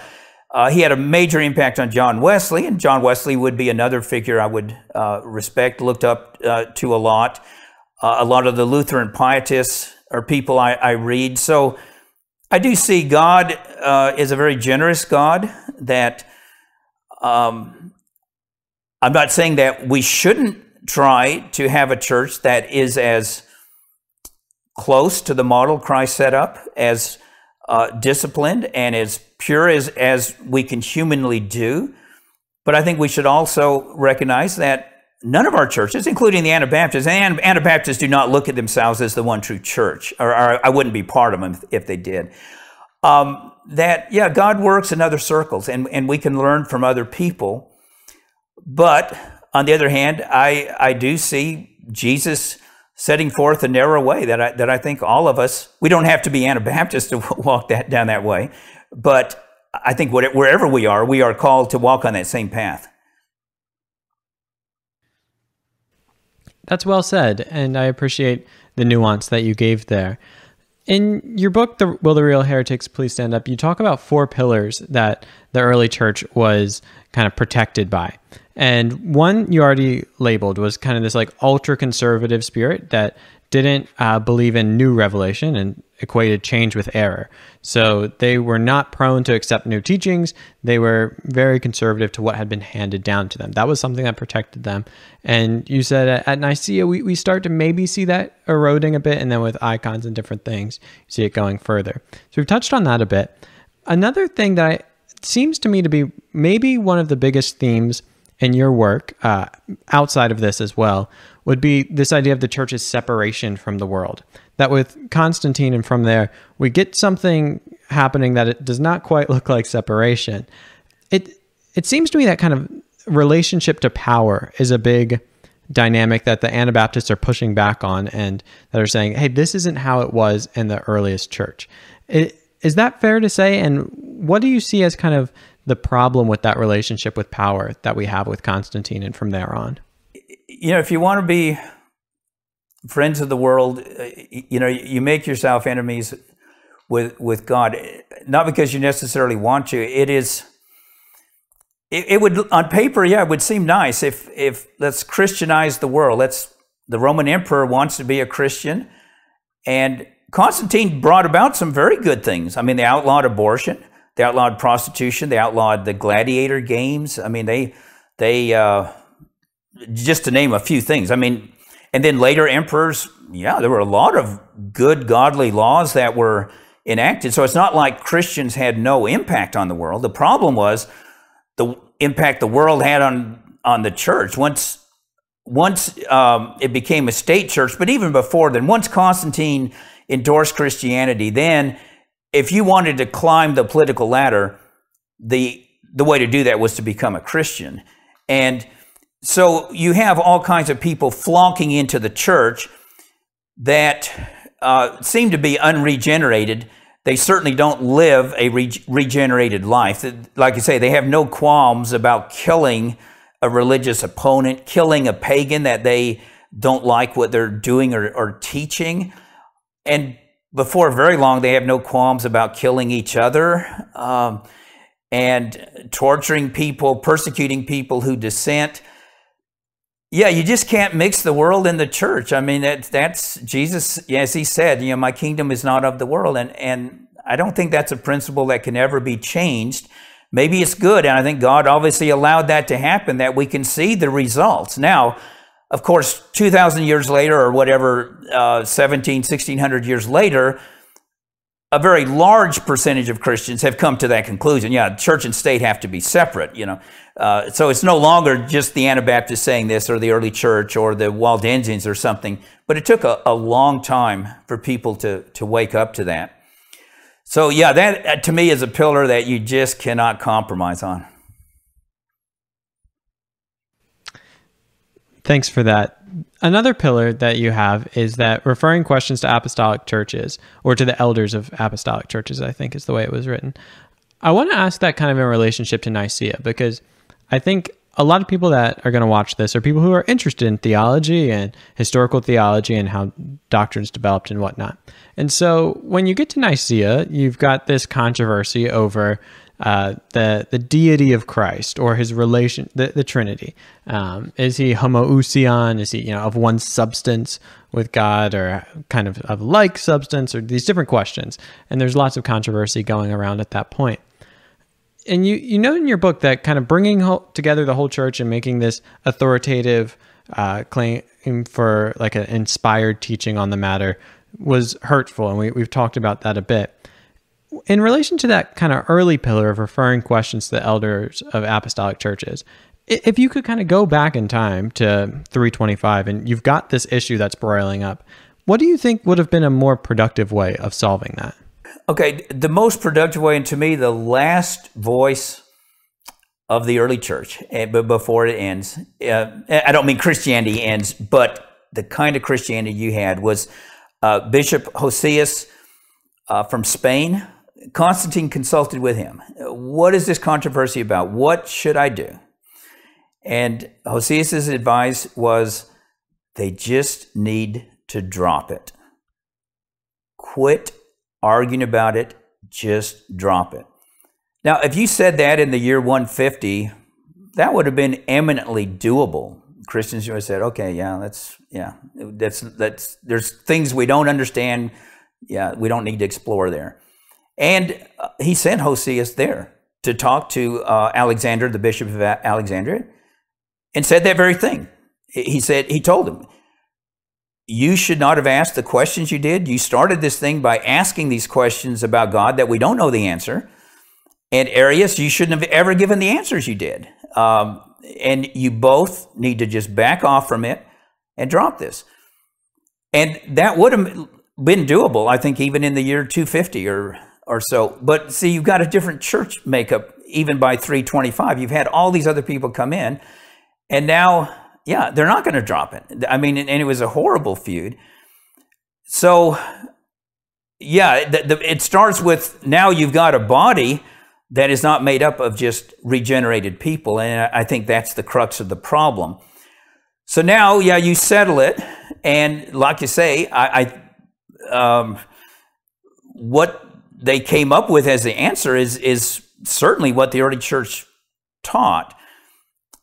uh, he had a major impact on John Wesley, and John Wesley would be another figure I would uh, respect, looked up to a lot. A lot of the Lutheran pietists are people I, I read. So I do see God is a very generous God that um, I'm not saying that we shouldn't try to have a church that is as close to the model Christ set up as uh, disciplined and as pure as, as we can humanly do. But I think we should also recognize that none of our churches, including the Anabaptists, and Anabaptists do not look at themselves as the one true church, or, or I wouldn't be part of them if, if they did. Um, that, yeah, God works in other circles and, and we can learn from other people. But on the other hand, I, I do see Jesus setting forth a narrow way that I, that I think all of us, we don't have to be Anabaptists to walk that down that way, but I think wherever we are, we are called to walk on that same path. That's well said, and I appreciate the nuance that you gave there. In your book, the, Will the Real Heretics Please Stand Up, you talk about four pillars that the early church was kind of protected by. And one you already labeled was kind of this like ultra conservative spirit that didn't uh, believe in new revelation and equated change with error. So they were not prone to accept new teachings. They were very conservative to what had been handed down to them. That was something that protected them. And you said at Nicaea, we, we start to maybe see that eroding a bit. And then with icons and different things, you see it going further. So we've touched on that a bit. Another thing that I, seems to me to be maybe one of the biggest themes in your work, uh, outside of this as well, would be this idea of the church's separation from the world. That with Constantine and from there, we get something happening that it does not quite look like separation. It it seems to me that kind of relationship to power is a big dynamic that the Anabaptists are pushing back on and that are saying, hey, this isn't how it was in the earliest church. It, is that fair to say? And what do you see as kind of the problem with that relationship with power that we have with Constantine and from there on? You know, if you want to be friends of the world, uh, you know, you make yourself enemies with with God, not because you necessarily want to. It is. It, it would on paper, yeah, it would seem nice if if let's Christianize the world. Let's the Roman emperor wants to be a Christian, and Constantine brought about some very good things. I mean, they outlawed abortion. They outlawed prostitution. They outlawed the gladiator games. I mean, they they uh, just to name a few things. I mean, and then later emperors, yeah, there were a lot of good godly laws that were enacted. So it's not like Christians had no impact on the world. The problem was the impact the world had on on the church. Once once um, it became a state church, but even before then, once Constantine endorsed Christianity, then if you wanted to climb the political ladder, the the way to do that was to become a Christian. And so you have all kinds of people flocking into the church that uh, seem to be unregenerated. They certainly don't live a re- regenerated life. Like I say, they have no qualms about killing a religious opponent, killing a pagan that they don't like what they're doing or, or teaching. And before very long, they have no qualms about killing each other um, and torturing people, persecuting people who dissent. Yeah, you just can't mix the world and the church. I mean, that, that's Jesus, as he said, you know, my kingdom is not of the world. And, and I don't think that's a principle that can ever be changed maybe it's good. And I think God obviously allowed that to happen that we can see the results. Now, of course, 2,000 years later or whatever, uh, 17, 1600 years later, a very large percentage of Christians have come to that conclusion. Yeah, church and state have to be separate, you know. Uh, so it's no longer just the Anabaptists saying this or the early church or the Waldensians or something, but it took a, a long time for people to, to wake up to that. So, yeah, that uh, to me is a pillar that you just cannot compromise on. Thanks for that. Another pillar that you have is that referring questions to apostolic churches or to the elders of apostolic churches, I think is the way it was written. I want to ask that kind of in relationship to Nicaea because I think a lot of people that are going to watch this are people who are interested in theology and historical theology and how doctrines developed and whatnot. And so when you get to Nicaea, you've got this controversy over uh, the the deity of Christ or his relation, the, the Trinity. Um, is he homoousion? Is he you know of one substance with God, or kind of of like substance, or these different questions? And there's lots of controversy going around at that point. and you you know in your book that kind of bringing together the whole church and making this authoritative uh, claim for like an inspired teaching on the matter was hurtful, and we, we've talked about that a bit. In relation to that kind of early pillar of referring questions to the elders of apostolic churches, if you could kind of go back in time to 325 and you've got this issue that's broiling up, what do you think would have been a more productive way of solving that? Okay, the most productive way, and to me, the last voice of the early church, eh, but before it ends, uh, I don't mean Christianity ends, but the kind of Christianity you had was uh, Bishop Hosius uh, from Spain. Constantine consulted with him. What is this controversy about? What should I do? And Hosius's advice was they just need to drop it. Quit arguing about it, just drop it. Now, if you said that in the year 150, that would have been eminently doable. Christians would have said, "Okay, yeah, that's yeah, that's that's there's things we don't understand. Yeah, we don't need to explore there." And uh, he sent Hosius there to talk to uh, Alexander, the bishop of Alexandria, and said that very thing. He said he told him, you should not have asked the questions you did. You started this thing by asking these questions about God that we don't know the answer. And Arius, you shouldn't have ever given the answers you did. Um, and you both need to just back off from it and drop this. And that would have been doable, I think, even in the year 250 or, or so. But see, you've got a different church makeup even by 325. You've had all these other people come in. And now yeah, they're not going to drop it. I mean, and it was a horrible feud. So, yeah, the, the, it starts with now you've got a body that is not made up of just regenerated people. And I think that's the crux of the problem. So now, yeah, you settle it. And like you say, I, I um, what they came up with as the answer is, is certainly what the early church taught.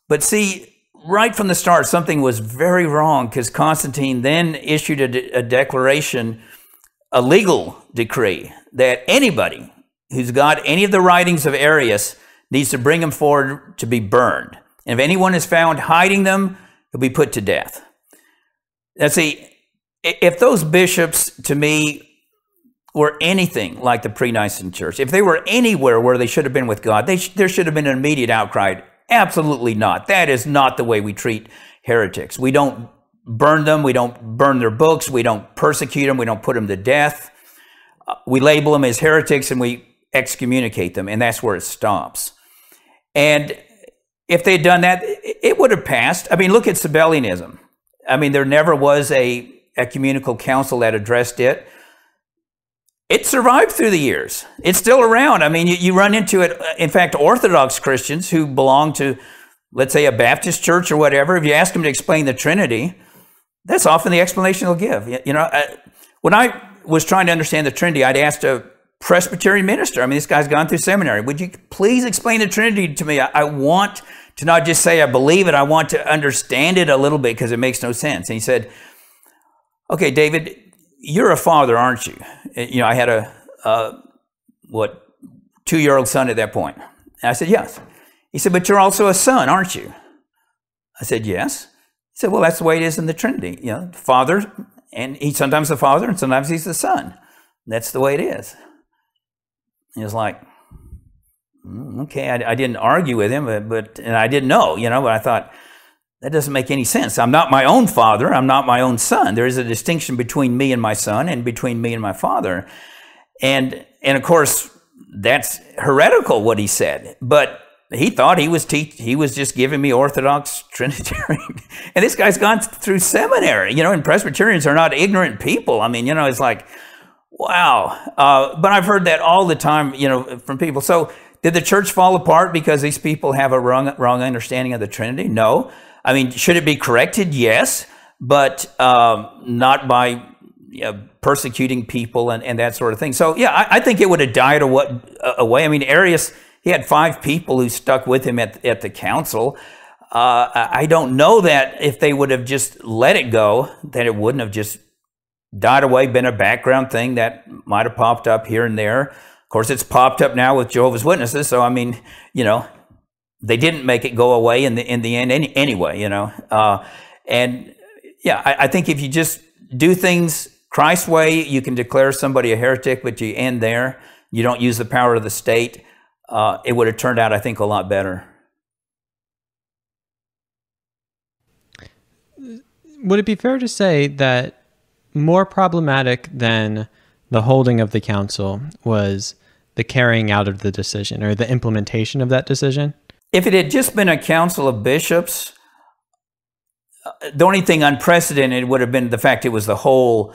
But see, right from the start, something was very wrong because Constantine then issued a, de- a declaration, a legal decree, that anybody who's got any of the writings of Arius needs to bring them forward to be burned. And if anyone is found hiding them, he'll be put to death. Now, see, if those bishops, to me, were anything like the pre-Nicene church, if they were anywhere where they should have been with God, sh- there should have been an immediate outcry Absolutely not. That is not the way we treat heretics. We don't burn them. We don't burn their books. We don't persecute them. We don't put them to death. Uh, we label them as heretics and we excommunicate them, and that's where it stops. And if they'd done that, it would have passed. I mean, look at Sabellianism. I mean, there never was a ecumenical council that addressed it it survived through the years. It's still around. I mean, you, you run into it. Uh, in fact, Orthodox Christians who belong to, let's say, a Baptist church or whatever, if you ask them to explain the Trinity, that's often the explanation they'll give. You know, I, when I was trying to understand the Trinity, I'd asked a Presbyterian minister. I mean, this guy's gone through seminary. Would you please explain the Trinity to me? I, I want to not just say I believe it, I want to understand it a little bit because it makes no sense. And he said, Okay, David, you're a father, aren't you? You know, I had a, uh, what, two year old son at that point. And I said, Yes. He said, But you're also a son, aren't you? I said, Yes. He said, Well, that's the way it is in the Trinity. You know, Father, and he's sometimes the Father, and sometimes he's the Son. That's the way it is. He was like, mm, Okay, I, I, didn't argue with him, but, but and I didn't know, you know, but I thought, that doesn't make any sense. I'm not my own father. I'm not my own son. There is a distinction between me and my son and between me and my father. And, and of course, that's heretical what he said. But he thought he was he was just giving me orthodox trinitarian and this guy's gone through seminary you know and presbyterians are not ignorant people i mean you know it's like wow uh, but i've heard that all the time you know from people so did the church fall apart because these people have a wrong wrong understanding of the trinity no i mean should it be corrected yes but um, not by you know, persecuting people and, and that sort of thing. So yeah, I, I think it would have died away. I mean, Arius, he had five people who stuck with him at, at the council. Uh, I don't know that if they would have just let it go, that it wouldn't have just died away, been a background thing that might have popped up here and there. Of course, it's popped up now with Jehovah's Witnesses. So I mean, you know, they didn't make it go away in the in the end any, anyway. You know, uh, and yeah, I, I think if you just do things Christ's way, you can declare somebody a heretic, but you end there. You don't use the power of the state. Uh, it would have turned out, I think, a lot better. Would it be fair to say that more problematic than the holding of the council was the carrying out of the decision or the implementation of that decision? If it had just been a council of bishops, the only thing unprecedented would have been the fact it was the whole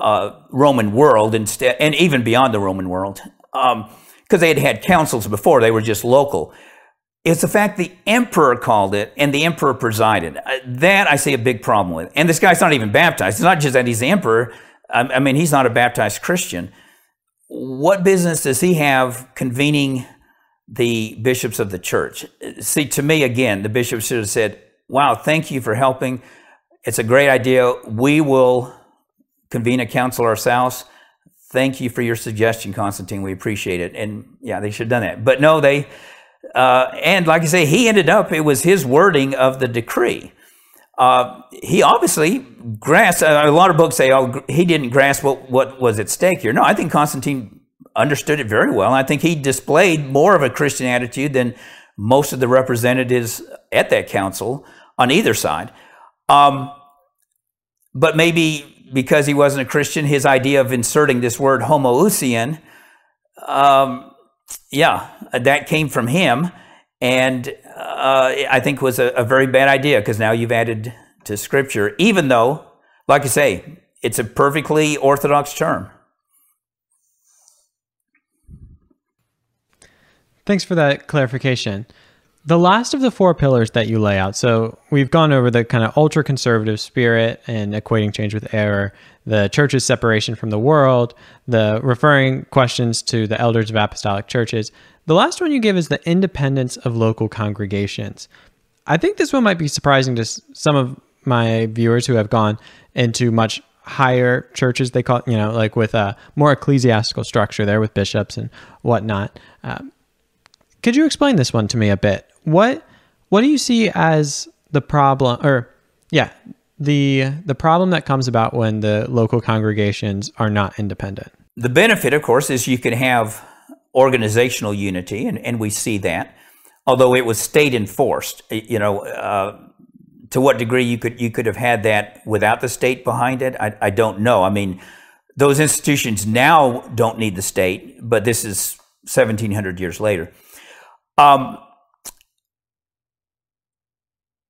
uh, Roman world instead, and even beyond the Roman world, because um, they had had councils before, they were just local. It's the fact the emperor called it and the emperor presided. Uh, that I see a big problem with. And this guy's not even baptized. It's not just that he's the emperor. I, I mean, he's not a baptized Christian. What business does he have convening the bishops of the church? See, to me, again, the bishops should have said, Wow, thank you for helping. It's a great idea. We will convene a council ourselves. Thank you for your suggestion, Constantine. We appreciate it. And yeah, they should have done that. But no, they, uh, and like I say, he ended up, it was his wording of the decree. Uh, he obviously grasped, a lot of books say, oh, he didn't grasp what, what was at stake here. No, I think Constantine understood it very well. I think he displayed more of a Christian attitude than most of the representatives at that council on either side. Um, but maybe because he wasn't a Christian, his idea of inserting this word homoousian, um, yeah, that came from him. And uh, I think was a, a very bad idea because now you've added to Scripture, even though, like I say, it's a perfectly orthodox term. Thanks for that clarification. The last of the four pillars that you lay out. So we've gone over the kind of ultra conservative spirit and equating change with error, the church's separation from the world, the referring questions to the elders of apostolic churches. The last one you give is the independence of local congregations. I think this one might be surprising to some of my viewers who have gone into much higher churches. They call it, you know, like with a more ecclesiastical structure there with bishops and whatnot. Um, could you explain this one to me a bit? What what do you see as the problem or yeah, the the problem that comes about when the local congregations are not independent? The benefit, of course, is you can have organizational unity, and, and we see that. Although it was state enforced, you know, uh, to what degree you could you could have had that without the state behind it, I, I don't know. I mean, those institutions now don't need the state, but this is 1700 years later. Um,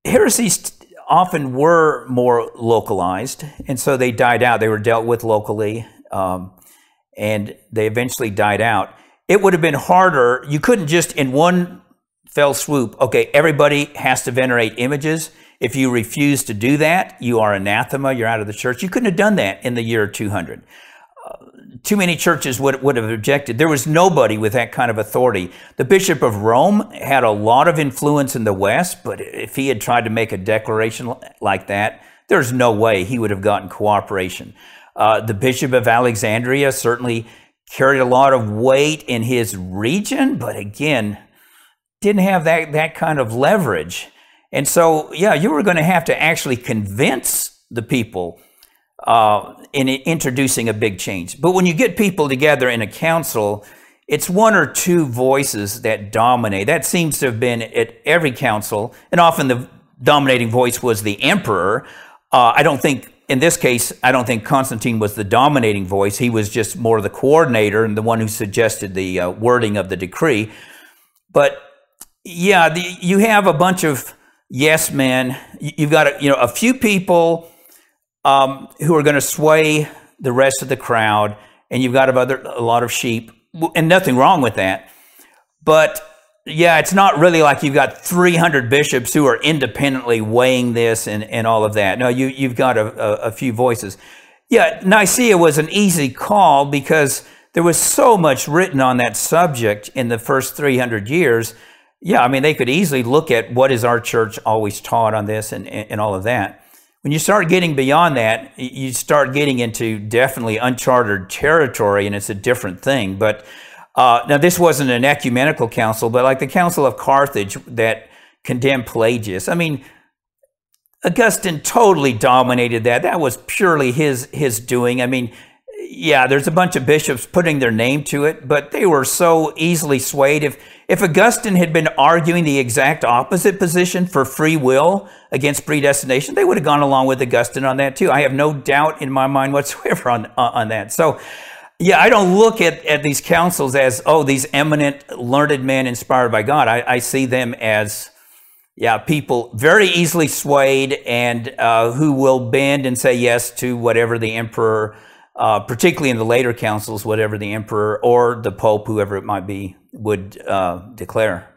heresies often were more localized, and so they died out. They were dealt with locally, um, and they eventually died out. It would have been harder. You couldn't just in one fell swoop, okay, everybody has to venerate images. If you refuse to do that, you are anathema, you're out of the church. You couldn't have done that in the year 200 too many churches would, would have objected. There was nobody with that kind of authority. The Bishop of Rome had a lot of influence in the West, but if he had tried to make a declaration like that, there's no way he would have gotten cooperation. Uh, the Bishop of Alexandria certainly carried a lot of weight in his region, but again, didn't have that, that kind of leverage. And so, yeah, you were going to have to actually convince the people uh, in introducing a big change. But when you get people together in a council, it's one or two voices that dominate. That seems to have been at every council, and often the dominating voice was the emperor. Uh, I don't think, in this case, I don't think Constantine was the dominating voice. He was just more the coordinator and the one who suggested the uh, wording of the decree. But yeah, the, you have a bunch of yes men. You've got a, you know a few people um, who are going to sway the rest of the crowd, and you've got other, a lot of sheep, and nothing wrong with that. But yeah, it's not really like you've got 300 bishops who are independently weighing this and, and all of that. No, you, you've got a, a, a few voices. Yeah, Nicaea was an easy call because there was so much written on that subject in the first 300 years. Yeah, I mean, they could easily look at what is our church always taught on this and, and all of that. When you start getting beyond that, you start getting into definitely uncharted territory, and it's a different thing. But uh, now, this wasn't an ecumenical council, but like the Council of Carthage that condemned Pelagius. I mean, Augustine totally dominated that. That was purely his his doing. I mean, yeah, there's a bunch of bishops putting their name to it, but they were so easily swayed. If if Augustine had been arguing the exact opposite position for free will against predestination, they would have gone along with Augustine on that too. I have no doubt in my mind whatsoever on on that. So, yeah, I don't look at, at these councils as oh these eminent learned men inspired by God. I, I see them as yeah, people very easily swayed and uh, who will bend and say yes to whatever the emperor uh, particularly in the later councils, whatever the emperor or the pope, whoever it might be, would uh, declare.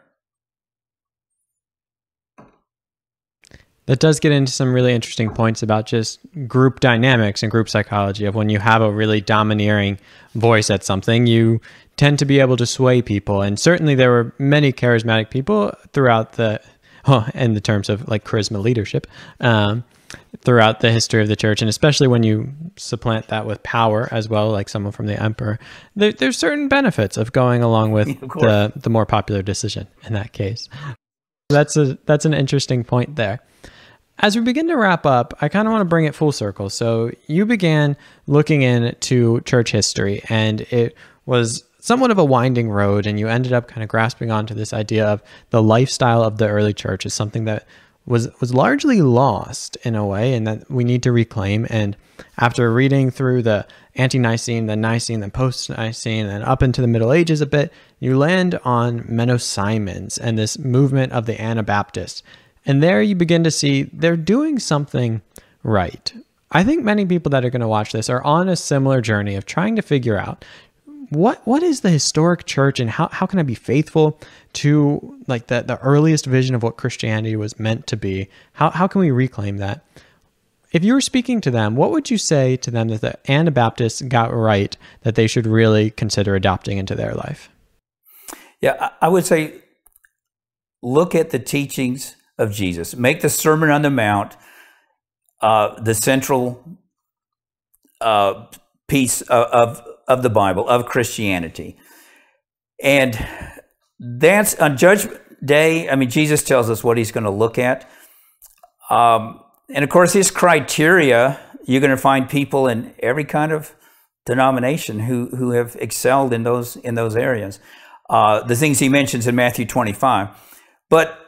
That does get into some really interesting points about just group dynamics and group psychology of when you have a really domineering voice at something, you tend to be able to sway people. And certainly there were many charismatic people throughout the, oh, in the terms of like charisma leadership, um, throughout the history of the church, and especially when you supplant that with power as well, like someone from the emperor, there, there's certain benefits of going along with the the more popular decision in that case. That's a that's an interesting point there. As we begin to wrap up, I kind of want to bring it full circle. So you began looking into church history, and it was somewhat of a winding road, and you ended up kind of grasping onto this idea of the lifestyle of the early church is something that was was largely lost in a way and that we need to reclaim. And after reading through the ante-nicene the nicene the post-nicene and up into the middle ages a bit you land on menno simons and this movement of the anabaptists. And there you begin to see they're doing something right. I think many people that are going to watch this are on a similar journey of trying to figure out what what is the historic church and how, how can I be faithful to like the, the earliest vision of what Christianity was meant to be? How how can we reclaim that? If you were speaking to them, what would you say to them that the Anabaptists got right that they should really consider adopting into their life? Yeah, I would say look at the teachings of Jesus. Make the Sermon on the Mount uh, the central uh, piece of, of of the Bible, of Christianity. And that's on Judgment Day. I mean, Jesus tells us what he's going to look at. Um, and of course, his criteria, you're going to find people in every kind of denomination who, who have excelled in those, in those areas. Uh, the things he mentions in Matthew 25. But,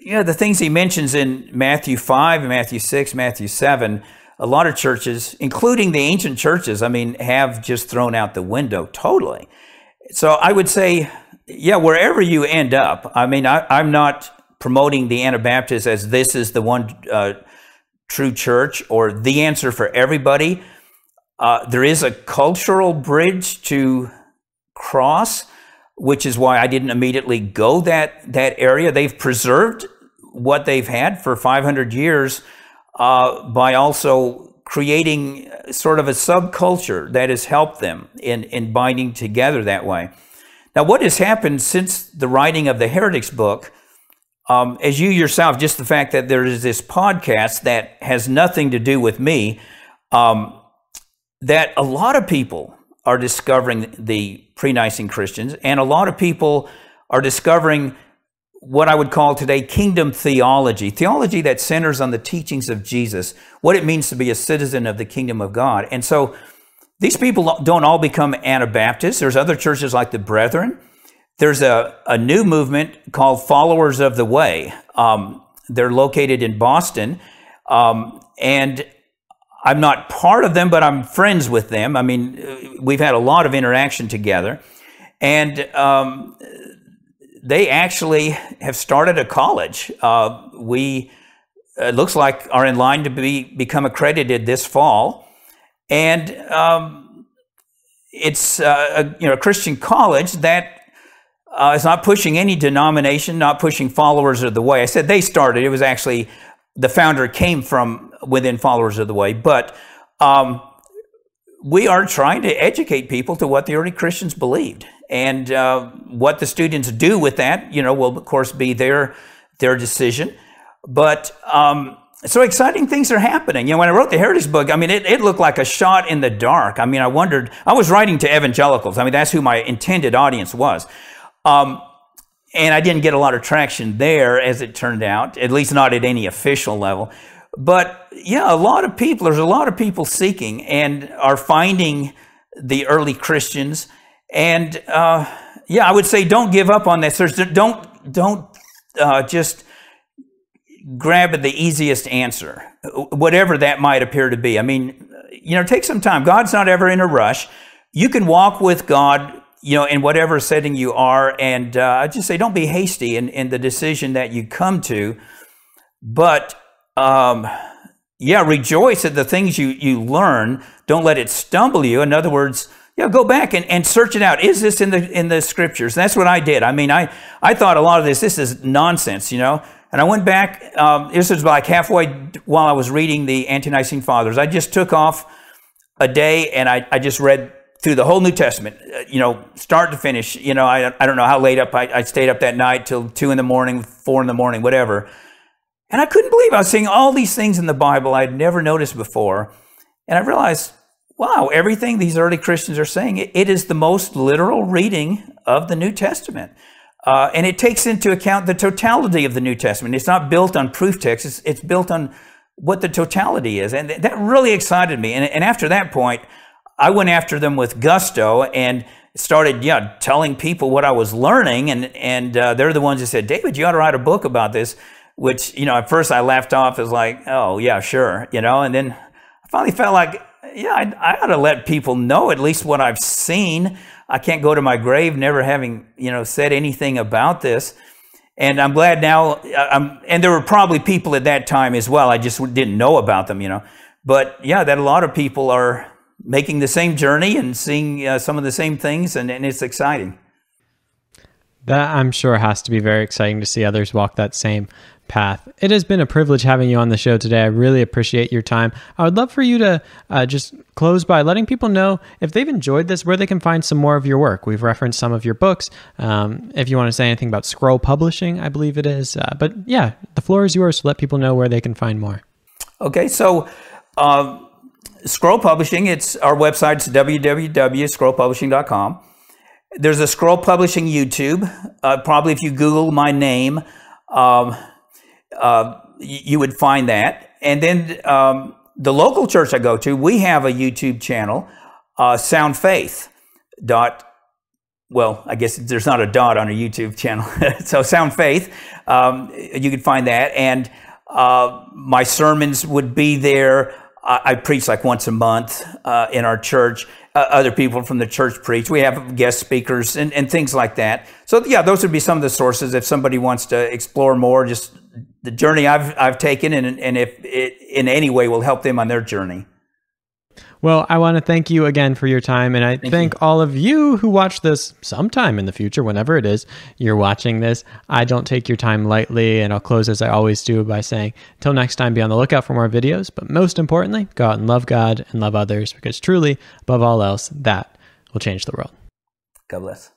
you know, the things he mentions in Matthew 5, Matthew 6, Matthew 7, a lot of churches, including the ancient churches, I mean, have just thrown out the window totally. So I would say, yeah, wherever you end up, I mean, I, am not promoting the Anabaptists as this is the one uh, true church or the answer for everybody. Uh, there is a cultural bridge to cross, which is why I didn't immediately go that that area. They've preserved what they've had for 500 years uh, by also creating sort of a subculture that has helped them in, in binding together that way. Now, what has happened since the writing of the Heretics book, um, as you yourself, just the fact that there is this podcast that has nothing to do with me, um, that a lot of people are discovering the pre Nicene Christians, and a lot of people are discovering what I would call today kingdom theology, theology that centers on the teachings of Jesus, what it means to be a citizen of the kingdom of God. And so these people don't all become Anabaptists. There's other churches like the Brethren. There's a, a new movement called Followers of the Way. Um, they're located in Boston. Um, and I'm not part of them, but I'm friends with them. I mean, we've had a lot of interaction together. And um, they actually have started a college. Uh, we it looks like are in line to be become accredited this fall, and um, it's uh, a you know a Christian college that uh, is not pushing any denomination, not pushing followers of the way. I said they started. It was actually the founder came from within followers of the way, but. Um, we are trying to educate people to what the early Christians believed. And uh, what the students do with that, you know, will of course be their their decision. But um, so exciting things are happening. You know, when I wrote the Heretics book, I mean, it, it looked like a shot in the dark. I mean, I wondered. I was writing to evangelicals. I mean, that's who my intended audience was. Um, and I didn't get a lot of traction there, as it turned out, at least not at any official level. But yeah, a lot of people, there's a lot of people seeking and are finding the early Christians and uh, yeah, I would say don't give up on this. There's, don't don't uh, just grab the easiest answer, whatever that might appear to be. I mean, you know, take some time. God's not ever in a rush. You can walk with God, you know, in whatever setting you are, and uh, I just say don't be hasty in, in the decision that you come to, but um, yeah, rejoice at the things you you learn. Don't let it stumble you. In other words you know, go back and, and search it out. Is this in the in the scriptures? that's what I did. I mean, I, I thought a lot of this, this is nonsense, you know. And I went back, um, this was like halfway while I was reading the Ante-Nicene Fathers. I just took off a day and I, I just read through the whole New Testament, uh, you know, start to finish. You know, I, I don't know how late up I, I stayed up that night till two in the morning, four in the morning, whatever. And I couldn't believe I was seeing all these things in the Bible I'd never noticed before. And I realized, wow, everything these early Christians are saying, it, it is the most literal reading of the New Testament. Uh, and it takes into account the totality of the New Testament. It's not built on proof texts, it's, it's built on what the totality is. And that really excited me. And, and after that point, I went after them with gusto and started yeah, telling people what I was learning. And, and uh, they're the ones who said, David, you ought to write a book about this, which, you know, at first I laughed off as like, oh, yeah, sure, you know, and then I finally felt like, yeah, I, I ought to let people know at least what I've seen. I can't go to my grave never having, you know, said anything about this. And I'm glad now. Uh, I'm, and there were probably people at that time as well. I just didn't know about them, you know. But yeah, that a lot of people are making the same journey and seeing uh, some of the same things, and, and it's exciting. That I'm sure has to be very exciting to see others walk that same path. It has been a privilege having you on the show today. I really appreciate your time. I would love for you to uh, just close by letting people know if they've enjoyed this, where they can find some more of your work. We've referenced some of your books. Um, if you want to say anything about Scroll Publishing, I believe it is. Uh, but yeah, the floor is yours to let people know where they can find more. Okay, so. Uh, Scroll Publishing, it's our website's www.scrollpublishing.com. There's a Scroll Publishing YouTube. Uh, probably if you Google my name, um, uh, you would find that. And then um, the local church I go to, we have a YouTube channel, uh, Sound Faith. Dot, well, I guess there's not a dot on a YouTube channel. so Sound Faith, um, you can find that. And uh, my sermons would be there. I, I preach like once a month uh, in our church uh, other people from the church preach. We have guest speakers and, and things like that. So yeah, those would be some of the sources if somebody wants to explore more, just the journey I've, I've taken and, and if it in any way will help them on their journey. Well, I want to thank you again for your time. And I thank, thank all of you who watch this sometime in the future, whenever it is you're watching this. I don't take your time lightly. And I'll close as I always do by saying, until next time, be on the lookout for more videos. But most importantly, go out and love God and love others because truly, above all else, that will change the world. God bless.